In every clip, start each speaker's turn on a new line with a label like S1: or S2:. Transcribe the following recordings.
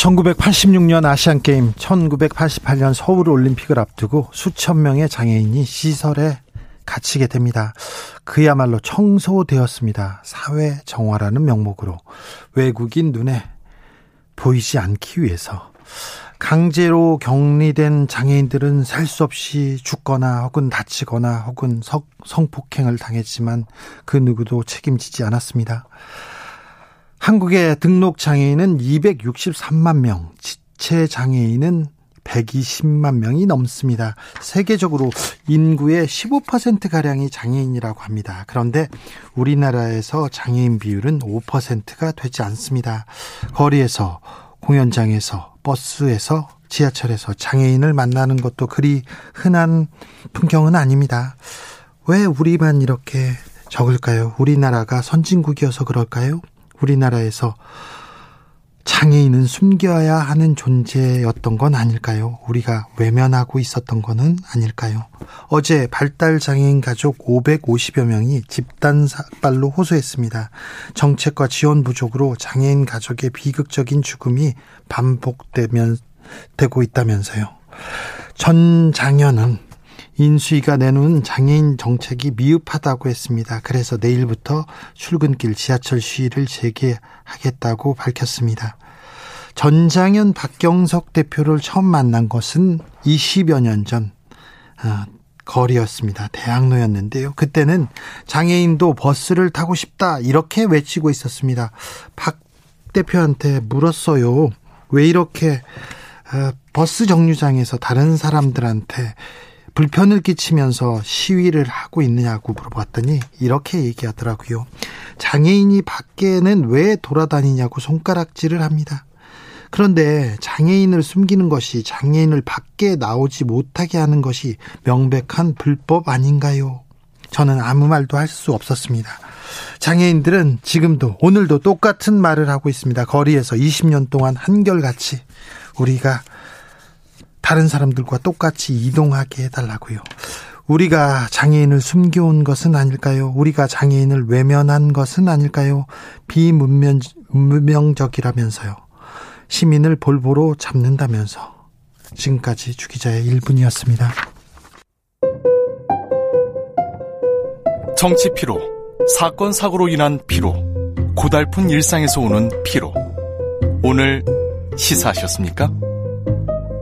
S1: 1986년 아시안게임, 1988년 서울올림픽을 앞두고 수천 명의 장애인이 시설에 갇히게 됩니다. 그야말로 청소되었습니다. 사회 정화라는 명목으로 외국인 눈에 보이지 않기 위해서 강제로 격리된 장애인들은 살 수 없이 죽거나 혹은 다치거나 혹은 성폭행을 당했지만 그 누구도 책임지지 않았습니다. 한국의 등록 장애인은 263만 명, 지체 장애인은 120만 명이 넘습니다. 세계적으로 인구의 15%가량이 장애인이라고 합니다. 그런데 우리나라에서 장애인 비율은 5%가 되지 않습니다. 거리에서, 공연장에서, 버스에서, 지하철에서 장애인을 만나는 것도 그리 흔한 풍경은 아닙니다. 왜 우리만 이렇게 적을까요? 우리나라가 선진국이어서 그럴까요? 우리나라에서 장애인은 숨겨야 하는 존재였던 건 아닐까요? 우리가 외면하고 있었던 거는 아닐까요? 어제 발달 장애인 가족 550여 명이 집단 삭발로 호소했습니다. 정책과 지원 부족으로 장애인 가족의 비극적인 죽음이 반복되면 되고 있다면서요. 전 장현은 인수위가 내놓은 장애인 정책이 미흡하다고 했습니다. 그래서 내일부터 출근길 지하철 시위를 재개하겠다고 밝혔습니다. 전장현 박경석 대표를 처음 만난 것은 20여 년전 어, 거리였습니다. 대학로였는데요. 그때는 장애인도 버스를 타고 싶다 이렇게 외치고 있었습니다. 박 대표한테 물었어요. 왜 이렇게 어, 버스 정류장에서 다른 사람들한테 불편을 끼치면서 시위를 하고 있느냐고 물어봤더니 이렇게 얘기하더라고요. 장애인이 밖에는 왜 돌아다니냐고 손가락질을 합니다. 그런데 장애인을 숨기는 것이 장애인을 밖에 나오지 못하게 하는 것이 명백한 불법 아닌가요? 저는 아무 말도 할 수 없었습니다. 장애인들은 지금도 오늘도 똑같은 말을 하고 있습니다. 거리에서 20년 동안 한결같이 우리가 다른 사람들과 똑같이 이동하게 해달라고요. 우리가 장애인을 숨겨온 것은 아닐까요? 우리가 장애인을 외면한 것은 아닐까요? 비문명적이라면서요. 시민을 볼보로 잡는다면서. 지금까지 주기자의 1분이었습니다.
S2: 정치 피로, 사건 사고로 인한 피로, 고달픈 일상에서 오는 피로. 오늘 시사하셨습니까?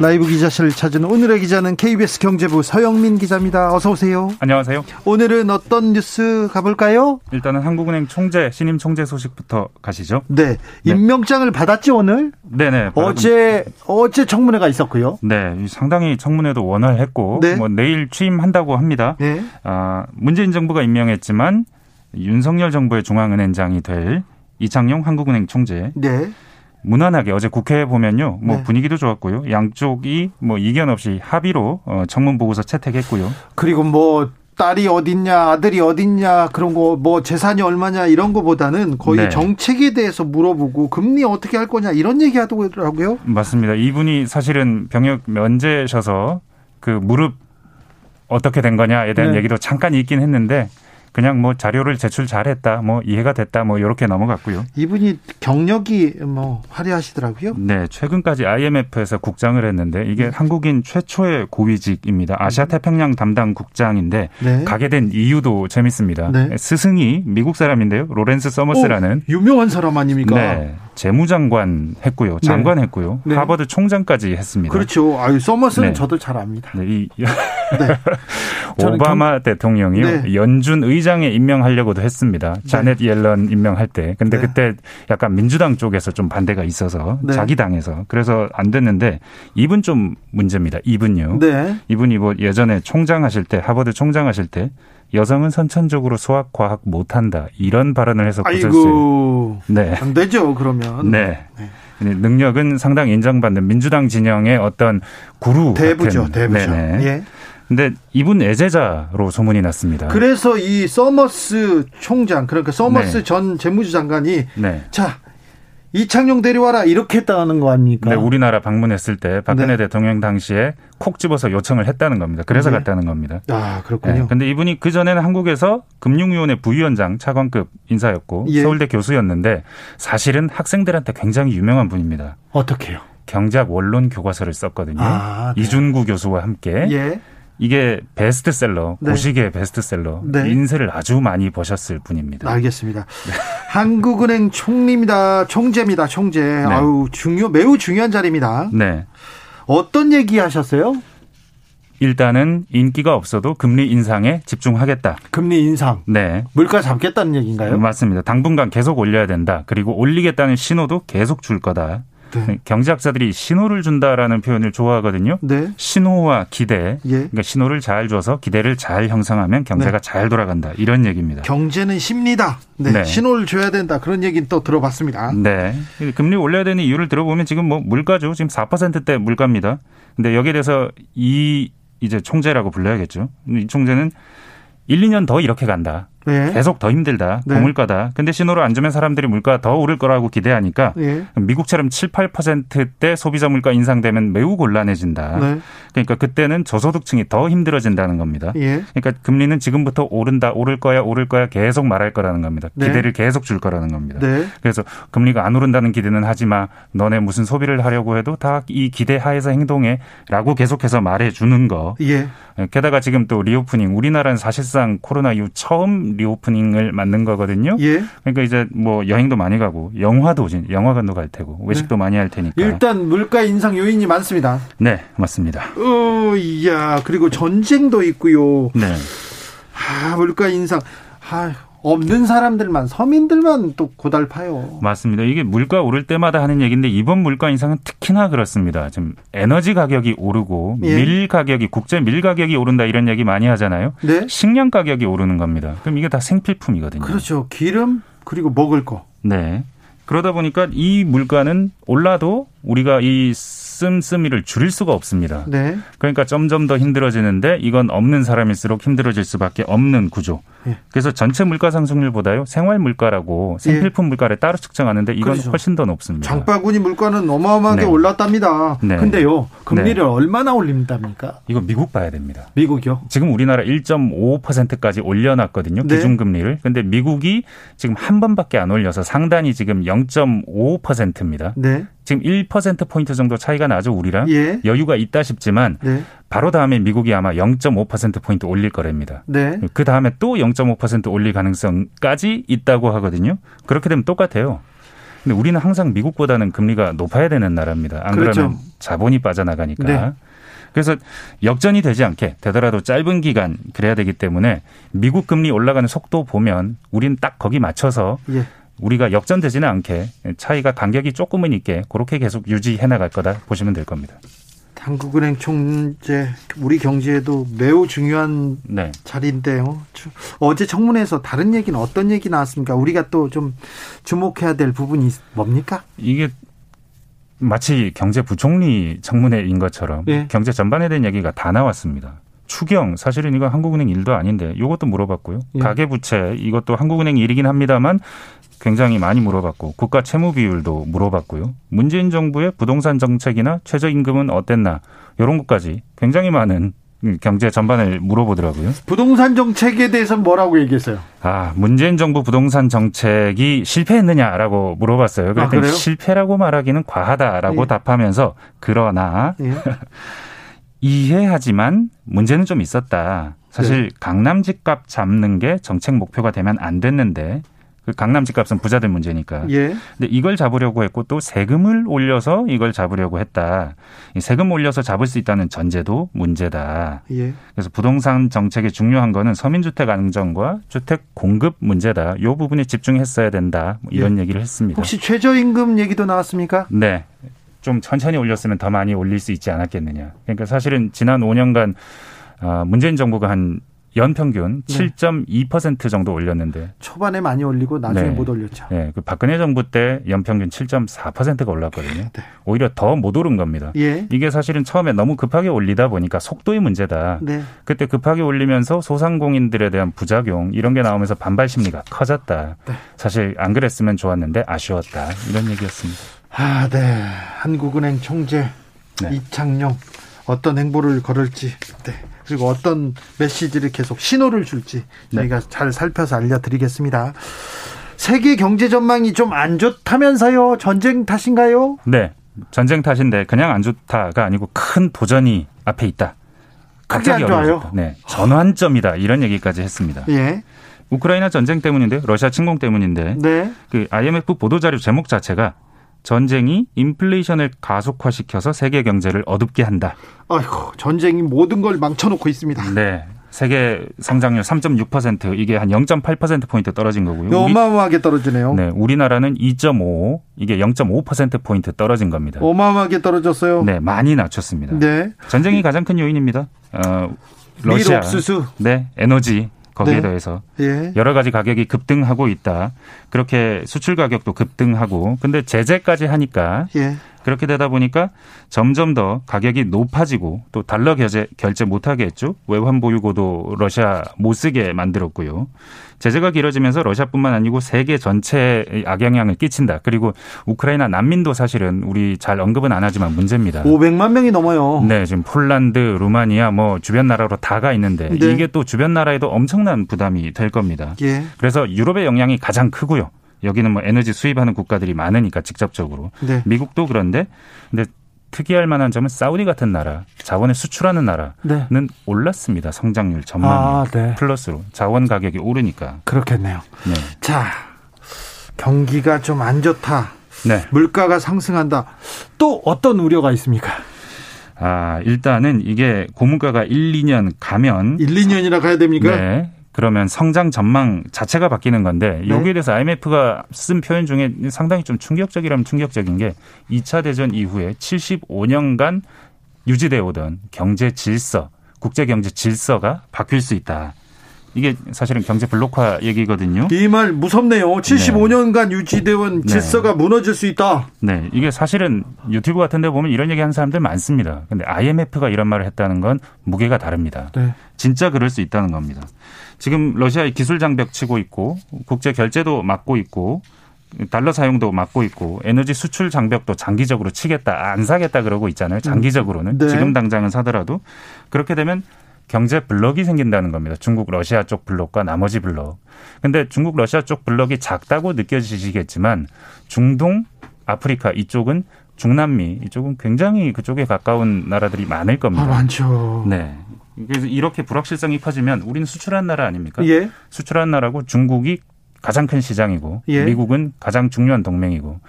S1: 라이브 기자실을 찾은 오늘의 기자는 KBS 경제부 서영민 기자입니다. 어서 오세요.
S3: 안녕하세요.
S1: 오늘은 어떤 뉴스 가볼까요?
S3: 일단은 한국은행 총재 신임 총재 소식부터 가시죠.
S1: 네, 네. 임명장을 네. 받았지 오늘?
S3: 네네.
S1: 어제 어제 청문회가 있었고요.
S3: 네, 상당히 청문회도 원활했고 네. 뭐 내일 취임한다고 합니다. 네. 아, 문재인 정부가 임명했지만 윤석열 정부의 중앙은행장이 될 이창용 한국은행 총재. 네. 무난하게 어제 국회에 보면요, 뭐 네. 분위기도 좋았고요. 양쪽이 뭐 이견 없이 합의로 어, 청문 보고서 채택했고요.
S1: 그리고 뭐 딸이 어딨냐, 아들이 어딨냐, 그런 거, 뭐 재산이 얼마냐, 이런 거보다는 거의 네. 정책에 대해서 물어보고 금리 어떻게 할 거냐, 이런 얘기 하더라고요.
S3: 맞습니다. 이분이 사실은 병역 면제셔서 그 무릎 어떻게 된 거냐에 대한 네. 얘기도 잠깐 있긴 했는데 그냥 뭐 자료를 제출 잘했다, 뭐 이해가 됐다, 뭐 이렇게 넘어갔고요.
S1: 이분이 경력이 뭐 화려하시더라고요.
S3: 네, 최근까지 IMF에서 국장을 했는데 이게 네. 한국인 최초의 고위직입니다. 아시아 태평양 담당 국장인데 네. 가게 된 이유도 재밌습니다. 네. 스승이 미국 사람인데요, 로렌스 서머스라는
S1: 오, 유명한 사람 아닙니까?
S3: 네, 재무장관 했고요, 네. 장관 네. 했고요, 네. 하버드 총장까지 했습니다.
S1: 그렇죠. 아유 서머스는 네. 저도 잘 압니다. 네, 이
S3: 오바마 경... 대통령이 네. 연준 의장에 임명하려고도 했습니다. 자넷 옐런 임명할 때. 근데 그때 약간 민주당 쪽에서 좀 반대가 있어서 자기 당에서 그래서 안 됐는데 이분 좀 문제입니다. 이분요. 이분이 뭐 예전에 총장 하실 때 하버드 총장 하실 때 여성은 선천적으로 수학, 과학 못한다 이런 발언을 해서
S1: 고쳤어요. 네, 안 되죠 그러면.
S3: 네. 네. 능력은 상당히 인정받는 민주당 진영의 어떤 구루
S1: 대부죠,
S3: 같은.
S1: 대부죠. 네네. 예.
S3: 근데 이분 애제자로 소문이 났습니다.
S1: 그래서 이 서머스 총장 그러니까 서머스 네. 전 재무부 장관이 네. 자 이창용 데려와라 이렇게 했다는 거 아닙니까?
S3: 네, 우리나라 방문했을 때 박근혜 네. 대통령 당시에 콕 집어서 요청을 했다는 겁니다. 그래서 네. 갔다는 겁니다.
S1: 아 그렇군요. 네,
S3: 근데 이분이 그 전에는 한국에서 금융위원회 부위원장 차관급 인사였고 예. 서울대 교수였는데 사실은 학생들한테 굉장히 유명한 분입니다.
S1: 어떻게요?
S3: 경제학 원론 교과서를 썼거든요. 아, 네. 이준구 교수와 함께. 예. 이게 베스트셀러, 네. 고시계 베스트셀러 네. 인세를 아주 많이 버셨을 분입니다.
S1: 알겠습니다. 네. 한국은행 총리입니다. 총재입니다. 총재. 네. 아유 중요 매우 중요한 자리입니다. 네. 어떤 얘기 하셨어요?
S3: 일단은 인기가 없어도 금리 인상에 집중하겠다.
S1: 금리 인상. 네. 물가 잡겠다는 얘기인가요?
S3: 맞습니다. 당분간 계속 올려야 된다. 그리고 올리겠다는 신호도 계속 줄 거다. 네. 경제학자들이 신호를 준다라는 표현을 좋아하거든요. 네. 신호와 기대. 예. 그러니까 신호를 잘 줘서 기대를 잘 형성하면 경제가 네. 잘 돌아간다. 이런 얘기입니다.
S1: 경제는 쉽니다. 네. 네. 신호를 줘야 된다. 그런 얘기는 또 들어봤습니다.
S3: 네. 금리 올려야 되는 이유를 들어보면 지금 뭐 물가죠. 지금 4%대 물가입니다. 근데 여기에 대해서 이 이제 총재라고 불러야겠죠. 이 총재는 1, 2년 더 이렇게 간다. 네. 계속 더 힘들다. 네. 고물가다. 근데 신호를 안 주면 사람들이 물가 더 오를 거라고 기대하니까 네. 미국처럼 7, 8%대 소비자 물가 인상되면 매우 곤란해진다. 네. 그러니까 그때는 저소득층이 더 힘들어진다는 겁니다. 예. 그러니까 금리는 지금부터 오른다, 오를 거야, 오를 거야 계속 말할 거라는 겁니다. 네. 기대를 계속 줄 거라는 겁니다. 네. 그래서 금리가 안 오른다는 기대는 하지 마. 너네 무슨 소비를 하려고 해도 다 이 기대 하에서 행동해라고 계속해서 말해 주는 거. 예. 게다가 지금 또 reopening 우리나라는 사실상 코로나 이후 처음 reopening을 맞는 거거든요. 예. 그러니까 이제 뭐 여행도 많이 가고 영화도 영화관도 갈 테고 외식도 네. 많이 할 테니까.
S1: 일단 물가 인상 요인이 많습니다.
S3: 네, 맞습니다.
S1: 어, 야 그리고 전쟁도 있고요. 네. 아, 물가 인상. 아, 없는 사람들만 서민들만 또 고달파요.
S3: 맞습니다. 이게 물가 오를 때마다 하는 얘기인데 이번 물가 인상은 특히나 그렇습니다. 지금 에너지 가격이 오르고 예. 밀 가격이 국제 밀 가격이 오른다 이런 얘기 많이 하잖아요. 네? 식량 가격이 오르는 겁니다. 그럼 이게 다 생필품이거든요.
S1: 그렇죠. 기름 그리고 먹을 거.
S3: 네. 그러다 보니까 이 물가는 올라도 우리가 이 씀씀이를 줄일 수가 없습니다. 네. 그러니까 점점 더 힘들어지는데 이건 없는 사람일수록 힘들어질 수밖에 없는 구조. 예. 그래서 전체 물가 상승률보다요 생활 물가라고 생필품 예. 물가를 따로 측정하는데 이건 그렇죠. 훨씬 더 높습니다.
S1: 장바구니 물가는 어마어마하게 네. 올랐답니다. 네. 근데요 금리를 네. 얼마나 올립니까?
S3: 이거 미국 봐야 됩니다.
S1: 미국이요?
S3: 지금 우리나라 1.5%까지 올려놨거든요 네. 기준금리를. 근데 미국이 지금 한 번밖에 안 올려서 상단이 지금 0.5%입니다. 네. 지금 1% 포인트 정도 차이가 나죠 우리랑 예. 여유가 있다 싶지만 네. 바로 다음에 미국이 아마 0.5% 포인트 올릴 거랍니다. 네. 그 다음에 또 0.5% 올릴 가능성까지 있다고 하거든요. 그렇게 되면 똑같아요. 근데 우리는 항상 미국보다는 금리가 높아야 되는 나라입니다. 안 그렇죠. 그러면 자본이 빠져나가니까. 네. 그래서 역전이 되지 않게 되더라도 짧은 기간 그래야 되기 때문에 미국 금리 올라가는 속도 보면 우리는 딱 거기 맞춰서 예. 우리가 역전되지는 않게 차이가 간격이 조금은 있게 그렇게 계속 유지해 나갈 거다 보시면 될 겁니다.
S1: 한국은행 총재 우리 경제에도 매우 중요한 네. 자리인데요. 어제 청문회에서 다른 얘기는 어떤 얘기 나왔습니까? 우리가 또 좀 주목해야 될 부분이 뭡니까?
S3: 이게 마치 경제부총리 청문회인 것처럼 네. 경제 전반에 대한 얘기가 다 나왔습니다. 추경 사실은 이거 한국은행 일도 아닌데 이것도 물어봤고요. 예. 가계부채 이것도 한국은행 일이긴 합니다만 굉장히 많이 물어봤고 국가 채무 비율도 물어봤고요. 문재인 정부의 부동산 정책이나 최저임금은 어땠나 이런 것까지 굉장히 많은 경제 전반을 물어보더라고요.
S1: 부동산 정책에 대해서 뭐라고 얘기했어요?
S3: 아, 문재인 정부 부동산 정책이 실패했느냐라고 물어봤어요. 그랬더니 아, 실패라고 말하기는 과하다라고 예. 답하면서 그러나 예. 이해하지만 문제는 좀 있었다. 사실 네. 강남 집값 잡는 게 정책 목표가 되면 안 됐는데 그 강남 집값은 부자들 문제니까. 예. 근데 이걸 잡으려고 했고 또 세금을 올려서 이걸 잡으려고 했다. 세금 올려서 잡을 수 있다는 전제도 문제다. 예. 그래서 부동산 정책의 중요한 거는 서민주택 안정과 주택 공급 문제다. 이 부분에 집중했어야 된다. 뭐 이런 예. 얘기를 했습니다.
S1: 혹시 최저임금 얘기도 나왔습니까?
S3: 네. 좀 천천히 올렸으면 더 많이 올릴 수 있지 않았겠느냐. 그러니까 사실은 지난 5년간 아, 문재인 정부가 한 연평균 네. 7.2% 정도 올렸는데
S1: 초반에 많이 올리고 나중에 네. 못 올렸죠.
S3: 네, 그 박근혜 정부 때 연평균 7.4%가 올랐거든요. 네. 오히려 더 못 오른 겁니다. 예. 이게 사실은 처음에 너무 급하게 올리다 보니까 속도의 문제다. 네. 그때 급하게 올리면서 소상공인들에 대한 부작용 이런 게 나오면서 반발 심리가 커졌다. 네. 사실 안 그랬으면 좋았는데 아쉬웠다. 이런 얘기였습니다.
S1: 아, 네. 한국은행 총재 네. 이창용 어떤 행보를 걸을지 네. 그리고 어떤 메시지를 계속 신호를 줄지 저희가 네. 잘 살펴서 알려드리겠습니다. 세계 경제 전망이 좀 안 좋다면서요? 전쟁 탓인가요?
S3: 네. 전쟁 탓인데 그냥 안 좋다가 아니고 큰 도전이 앞에 있다.
S1: 갑자기 어려워요.
S3: 네. 전환점이다. 이런 얘기까지 했습니다. 예. 우크라이나 전쟁 때문인데 러시아 침공 때문인데 네. 그 IMF 보도 자료 제목 자체가 전쟁이 인플레이션을 가속화시켜서 세계 경제를 어둡게 한다.
S1: 아이고, 전쟁이 모든 걸 망쳐놓고 있습니다.
S3: 네. 세계 성장률 3.6% 이게 한 0.8% 포인트 떨어진 거고요.
S1: 어마어마하게 떨어지네요.
S3: 네, 우리나라는 2.5 이게 0.5% 포인트 떨어진 겁니다.
S1: 어마어마하게 떨어졌어요.
S3: 네, 많이 낮췄습니다. 네. 전쟁이 가장 큰 요인입니다. 어, 러시아,
S1: 옥수수.
S3: 네, 에너지 거기에 네. 더해서 예. 여러 가지 가격이 급등하고 있다. 그렇게 수출 가격도 급등하고 근데 제재까지 하니까 예. 그렇게 되다 보니까 점점 더 가격이 높아지고 또 달러 결제 결제 못하게 했죠. 외환 보유고도 러시아 못 쓰게 만들었고요. 제재가 길어지면서 러시아뿐만 아니고 세계 전체에 악영향을 끼친다. 그리고 우크라이나 난민도 사실은 우리 잘 언급은 안 하지만 문제입니다.
S1: 500만 명이 넘어요.
S3: 네, 지금 폴란드, 루마니아 뭐 주변 나라로 다가 있는데 네. 이게 또 주변 나라에도 엄청난 부담이 될 겁니다. 예. 그래서 유럽의 영향이 가장 크고요. 여기는 뭐 에너지 수입하는 국가들이 많으니까 직접적으로. 네. 미국도 그런데 근데 특이할 만한 점은 사우디 같은 나라, 자원을 수출하는 나라는 네. 올랐습니다. 성장률 전망이 아, 네. 플러스로 자원 가격이 오르니까.
S1: 그렇겠네요. 네. 자, 경기가 좀 안 좋다. 네. 물가가 상승한다. 또 어떤 우려가 있습니까?
S3: 아, 일단은 이게 고물가가 1, 2년 가면
S1: 1, 2년이나 가야 됩니까?
S3: 네. 그러면 성장 전망 자체가 바뀌는 건데 네. 여기에 대해서 IMF가 쓴 표현 중에 상당히 좀 충격적이라면 충격적인 게 2차 대전 이후에 75년간 유지되어 오던 경제 질서, 국제 경제 질서가 바뀔 수 있다. 이게 사실은 경제 블록화 얘기거든요.
S1: 이 말 무섭네요. 75년간 네. 유지되온 네. 질서가 네. 무너질 수 있다.
S3: 네. 이게 사실은 유튜브 같은 데 보면 이런 얘기 하는 사람들 많습니다. 근데 IMF가 이런 말을 했다는 건 무게가 다릅니다. 네. 진짜 그럴 수 있다는 겁니다. 지금 러시아의 기술 장벽 치고 있고 국제 결제도 막고 있고 달러 사용도 막고 있고 에너지 수출 장벽도 장기적으로 치겠다 안 사겠다 그러고 있잖아요. 장기적으로는 네. 지금 당장은 사더라도 그렇게 되면 경제 블록이 생긴다는 겁니다. 중국 러시아 쪽 블록과 나머지 블록. 근데 중국 러시아 쪽 블록이 작다고 느껴지시겠지만 중동 아프리카 이쪽은 중남미 이쪽은 굉장히 그쪽에 가까운 나라들이 많을 겁니다. 아,
S1: 많죠.
S3: 네. 그래서 이렇게 불확실성이 커지면 우리는 수출한 나라 아닙니까? 예. 수출한 나라고 중국이 가장 큰 시장이고 예. 미국은 가장 중요한 동맹이고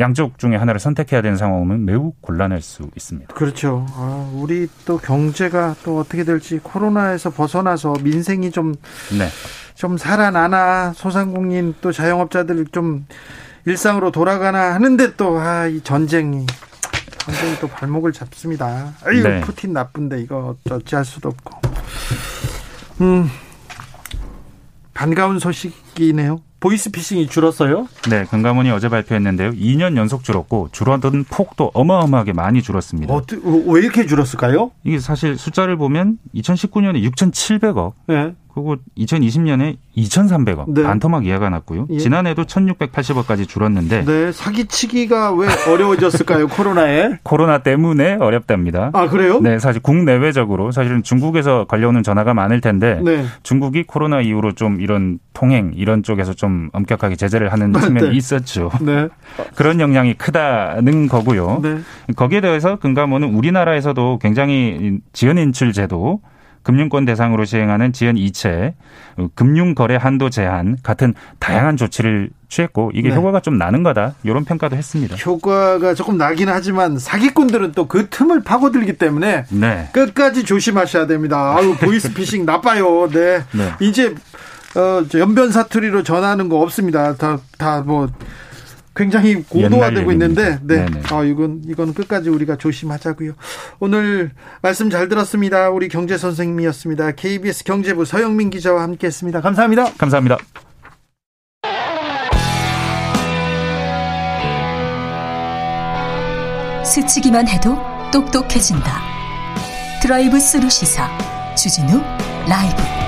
S3: 양쪽 중에 하나를 선택해야 되는 상황은 매우 곤란할 수 있습니다.
S1: 그렇죠. 아, 우리 또 경제가 또 어떻게 될지 코로나에서 벗어나서 민생이 좀, 네. 좀 살아나나 소상공인 또 자영업자들 좀 일상으로 돌아가나 하는데 또, 아, 이 전쟁이 전쟁이 또 발목을 잡습니다. 아유, 네. 푸틴 나쁜데 이거 어찌할 수도 없고. 음, 반가운 소식이네요. 보이스피싱이 줄었어요?
S3: 네, 금감원이 어제 발표했는데요. 2년 연속 줄었고 줄어든 폭도 어마어마하게 많이 줄었습니다.
S1: 어, 왜 이렇게 줄었을까요?
S3: 이게 사실 숫자를 보면 2019년에 6,700억, 네. 그리고 2020년에 2,300억 네. 반토막 이하가 났고요. 예. 지난해도 1,680억까지 줄었는데
S1: 네, 사기치기가 왜 어려워졌을까요? 코로나에?
S3: 코로나 때문에 어렵답니다.
S1: 아, 그래요?
S3: 네, 사실 국내외적으로 사실은 중국에서 걸려오는 전화가 많을 텐데 네. 중국이 코로나 이후로 좀 이런 통행 이런 쪽에서 좀 엄격하게 제재를 하는 네. 측면이 있었죠. 네. 그런 영향이 크다는 거고요. 네. 거기에 대해서 금감원은 우리나라에서도 굉장히 지연 인출 제도 금융권 대상으로 시행하는 지연 이체, 어, 금융거래 한도 제한 같은 다양한 조치를 취했고 이게 네. 효과가 좀 나는 거다 이런 평가도 했습니다.
S1: 효과가 조금 나긴 하지만 사기꾼들은 또 그 틈을 파고들기 때문에 네. 끝까지 조심하셔야 됩니다. 아유 보이스피싱 나빠요. 네. 네. 이제 어, 연변 사투리로 전하는 거 없습니다. 다 다 뭐 굉장히 고도화되고 있는데, 네. 아, 이건, 이건 끝까지 우리가 조심하자고요. 오늘 말씀 잘 들었습니다. 우리 경제 선생님이었습니다. KBS 경제부 서영민 기자와 함께 했습니다. 감사합니다.
S3: 감사합니다.
S4: 스치기만 해도 똑똑해진다. 드라이브 스루 시사 주진우 라이브